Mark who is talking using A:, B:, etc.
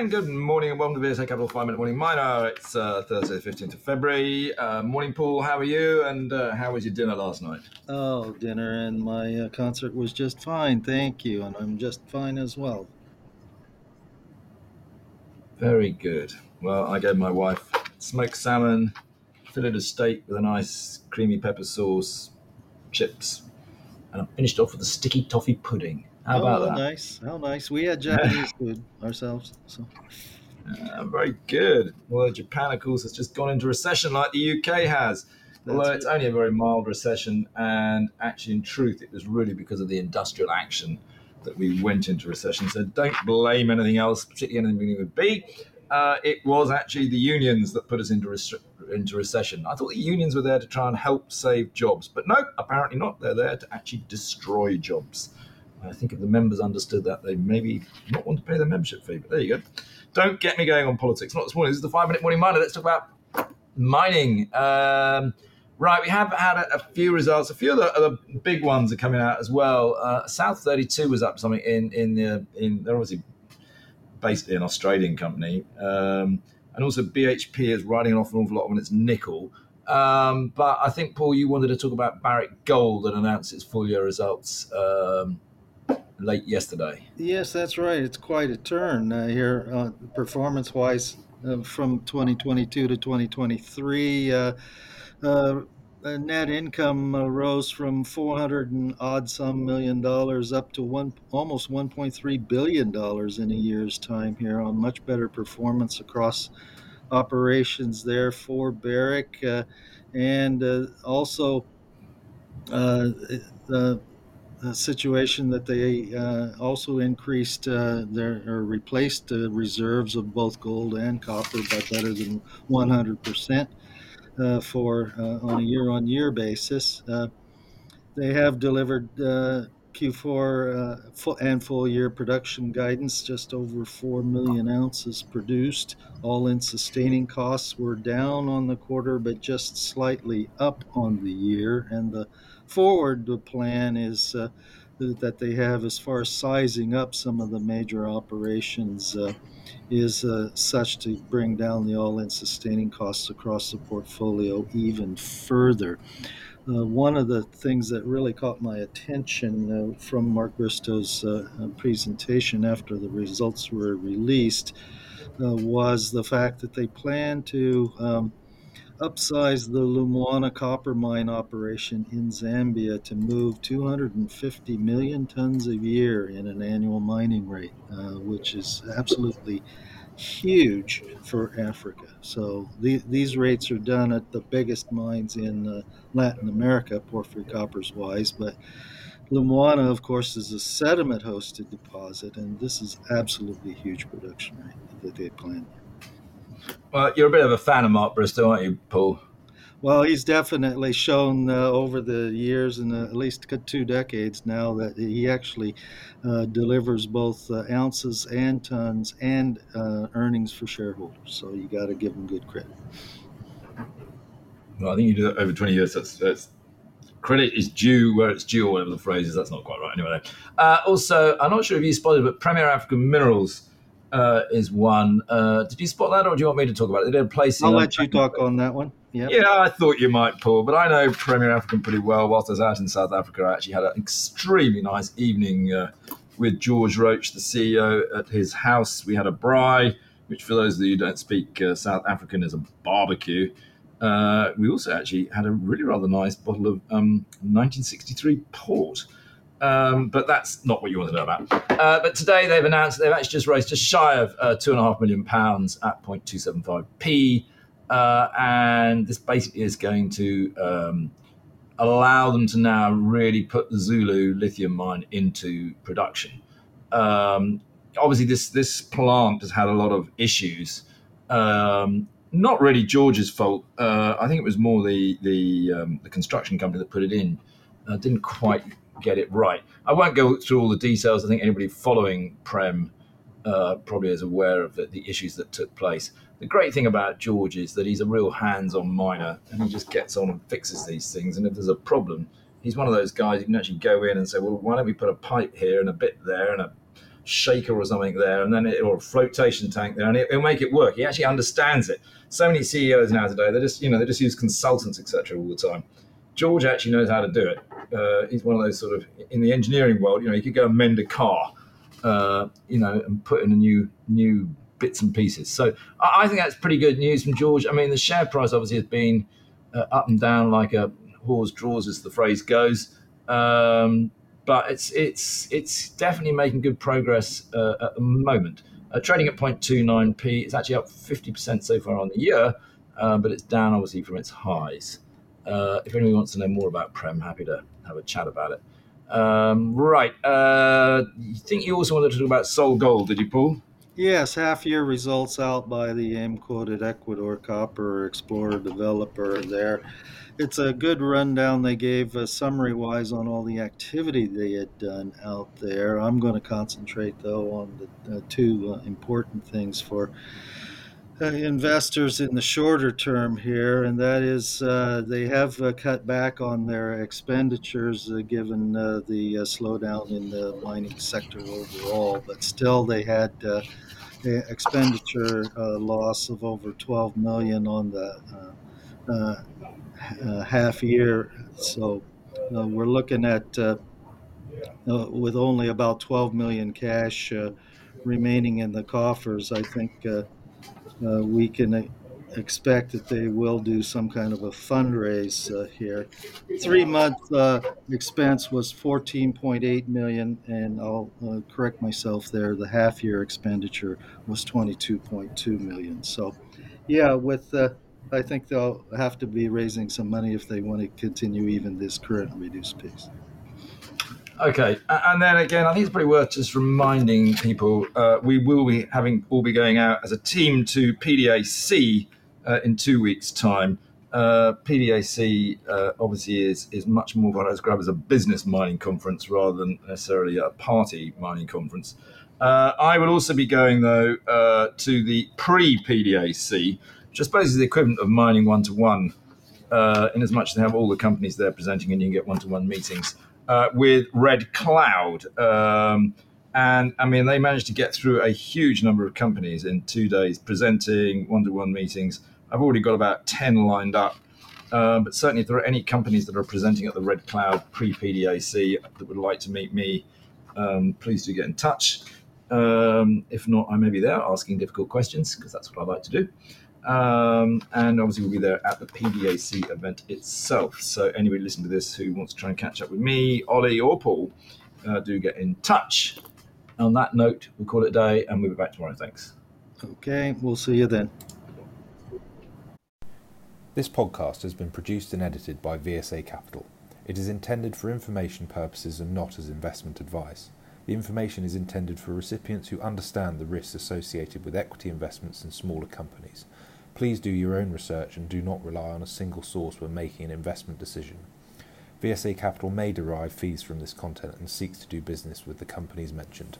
A: And good morning and welcome to VSA Capital 5 Minute Morning Miner. It's uh, Thursday, the 15th of February. Uh, morning, Paul. How are you? And uh, how was your dinner last night?
B: Oh, dinner and my uh, concert was just fine, thank you. And I'm just fine as well.
A: Very good. Well, I gave my wife smoked salmon, fillet of steak with a nice creamy pepper sauce, chips, and I finished off with a sticky toffee pudding. How about
B: oh,
A: that?
B: nice. How nice. We had Japanese food ourselves. So
A: Uh, very good. Well, Japan, of course, has just gone into recession like the UK has. Although
B: That's
A: it's only a very mild recession, and actually, in truth, it was really because of the industrial action that we went into recession. So don't blame anything else, particularly anything it would be. Uh, it was actually the unions that put us into, restri- into recession. I thought the unions were there to try and help save jobs, but no, apparently not. They're there to actually destroy jobs. I think if the members understood that, they maybe not want to pay their membership fee. But there you go. Don't get me going on politics. Not this morning. This is the five minute morning miner. Let's talk about mining. Um, right, we have had a, a few results. A few of the, of the big ones are coming out as well. Uh, South 32 was up something in in the in. They're obviously basically an Australian company, um, and also BHP is writing off an awful lot on its nickel. Um, but I think Paul, you wanted to talk about Barrick Gold that announced its full year results um, late yesterday.
B: yes, that's right. It's quite a turn uh, here, uh, performance-wise, uh, from 2022 to 2023. Uh, uh, net income rose from 400 and odd some million dollars up to one almost 1.3 billion dollars in a year's time here on much better performance across operations there for Barrick, uh, and also uh, the, the situation that they uh, also increased uh, their or replaced the reserves of both gold and copper by better than 100 percent uh, for uh, on a year-on-year basis. Uh, they have delivered uh, Q4 uh, full and full year production guidance, just over 4 million ounces produced. All in sustaining costs were down on the quarter, but just slightly up on the year. And the forward the plan is uh, that they have as far as sizing up some of the major operations uh, is uh, such to bring down the all in sustaining costs across the portfolio even further. Uh, one of the things that really caught my attention uh, from Mark Bristow's uh, uh, presentation after the results were released was the fact that they plan to um, upsize the Lumwana copper mine operation in Zambia to move 250 million tons a year in an annual mining rate, uh, which is absolutely huge for Africa. So the, these rates are done at the biggest mines in uh, Latin America, porphyry coppers wise, but Lumwana, of course, is a sediment hosted deposit, and this is absolutely huge production rate that they plan.
A: Well, you're a bit of a fan of Mark Bristow, aren't you, Paul?
B: Well, he's definitely shown uh, over the years and uh, at least two decades now that he actually uh, delivers both uh, ounces and tons and uh, earnings for shareholders. So you got to give him good credit.
A: Well, I think you do that over 20 years. That's, that's credit is due where it's due, or whatever the phrase is. That's not quite right. Anyway, uh, also, I'm not sure if you spotted, but Premier African Minerals uh, is one. Uh, did you spot that, or do you want me to talk about it? They did a place.
B: I'll let you talk on that one. Yep.
A: Yeah, I thought you might, Paul, but I know Premier African pretty well. Whilst I was out in South Africa, I actually had an extremely nice evening uh, with George Roach, the CEO, at his house. We had a braai, which, for those of you who don't speak uh, South African, is a barbecue. Uh, we also actually had a really rather nice bottle of um, 1963 port. Um, but that's not what you want to know about. Uh, but today they've announced they've actually just raised just shy of uh, two and a half million pounds at 0.275p. Uh, and this basically is going to um, allow them to now really put the Zulu lithium mine into production. Um, obviously, this this plant has had a lot of issues. Um, not really George's fault. Uh, I think it was more the the, um, the construction company that put it in uh, didn't quite get it right. I won't go through all the details. I think anybody following Prem uh, probably is aware of the, the issues that took place. The great thing about George is that he's a real hands-on miner, and he just gets on and fixes these things. And if there's a problem, he's one of those guys you can actually go in and say, "Well, why don't we put a pipe here and a bit there and a shaker or something there, and then it, or a flotation tank there, and it, will make it work. He actually understands it. So many CEOs now today, they just you know they just use consultants etc. all the time. George actually knows how to do it. Uh, he's one of those sort of in the engineering world. You know, you could go and mend a car, uh, you know, and put in a new new bits and pieces. So I, I, think that's pretty good news from George. I mean, the share price obviously has been uh, up and down like a horse draws, as the phrase goes. Um, but it's it's it's definitely making good progress uh, at the moment. Uh, trading at 0.29p, it's actually up 50% so far on the year, uh, but it's down obviously from its highs. Uh, if anyone wants to know more about Prem, happy to have a chat about it. Um, right. Uh, you think you also wanted to talk about SolGold, did you, Paul?
B: Yes, half year results out by the AIM quoted Ecuador copper explorer developer there. It's a good rundown they gave uh, summary wise on all the activity they had done out there. I'm going to concentrate though on the uh, two uh, important things for Uh, investors in the shorter term here, and that is uh, they have uh, cut back on their expenditures uh, given uh, the slowdown in the mining sector overall, but still they had expenditure uh, loss of over 12 million on the uh, uh, half year. So we're looking at with only about 12 million cash remaining in the coffers. I think we can expect that they will do some kind of a fundraise uh, here. Three month uh, expense was 14.8 million, and I'll uh, correct myself there. The half year expenditure was 22.2 million. So, yeah, with uh, I think they'll have to be raising some money if they want to continue even this current reduced pace.
A: Okay, and then again, I think it's pretty worth just reminding people uh, we will be having all be going out as a team to PDAC uh, in two weeks' time. Uh, PDAC uh, obviously is is much more what I describe as a business mining conference rather than necessarily a party mining conference. Uh, I will also be going though uh, to the pre-PDAC, which I suppose is the equivalent of mining one to one, in as much as they have all the companies there presenting and you can get one to one meetings uh, with Red Cloud. Um, and I mean, they managed to get through a huge number of companies in two days, presenting one to one meetings. I've already got about 10 lined up. Um, but certainly, if there are any companies that are presenting at the Red Cloud pre PDAC that would like to meet me, um, please do get in touch. Um, if not, I may be there asking difficult questions because that's what I like to do. Um, and obviously, we'll be there at the PDAC event itself. So, anybody listening to this who wants to try and catch up with me, Ollie, or Paul, uh, do get in touch. On that note, we'll call it a day and we'll be back tomorrow. Thanks.
B: Okay, we'll see you then.
C: This podcast has been produced and edited by VSA Capital. It is intended for information purposes and not as investment advice. The information is intended for recipients who understand the risks associated with equity investments in smaller companies. Please do your own research and do not rely on a single source when making an investment decision. VSA Capital may derive fees from this content and seeks to do business with the companies mentioned.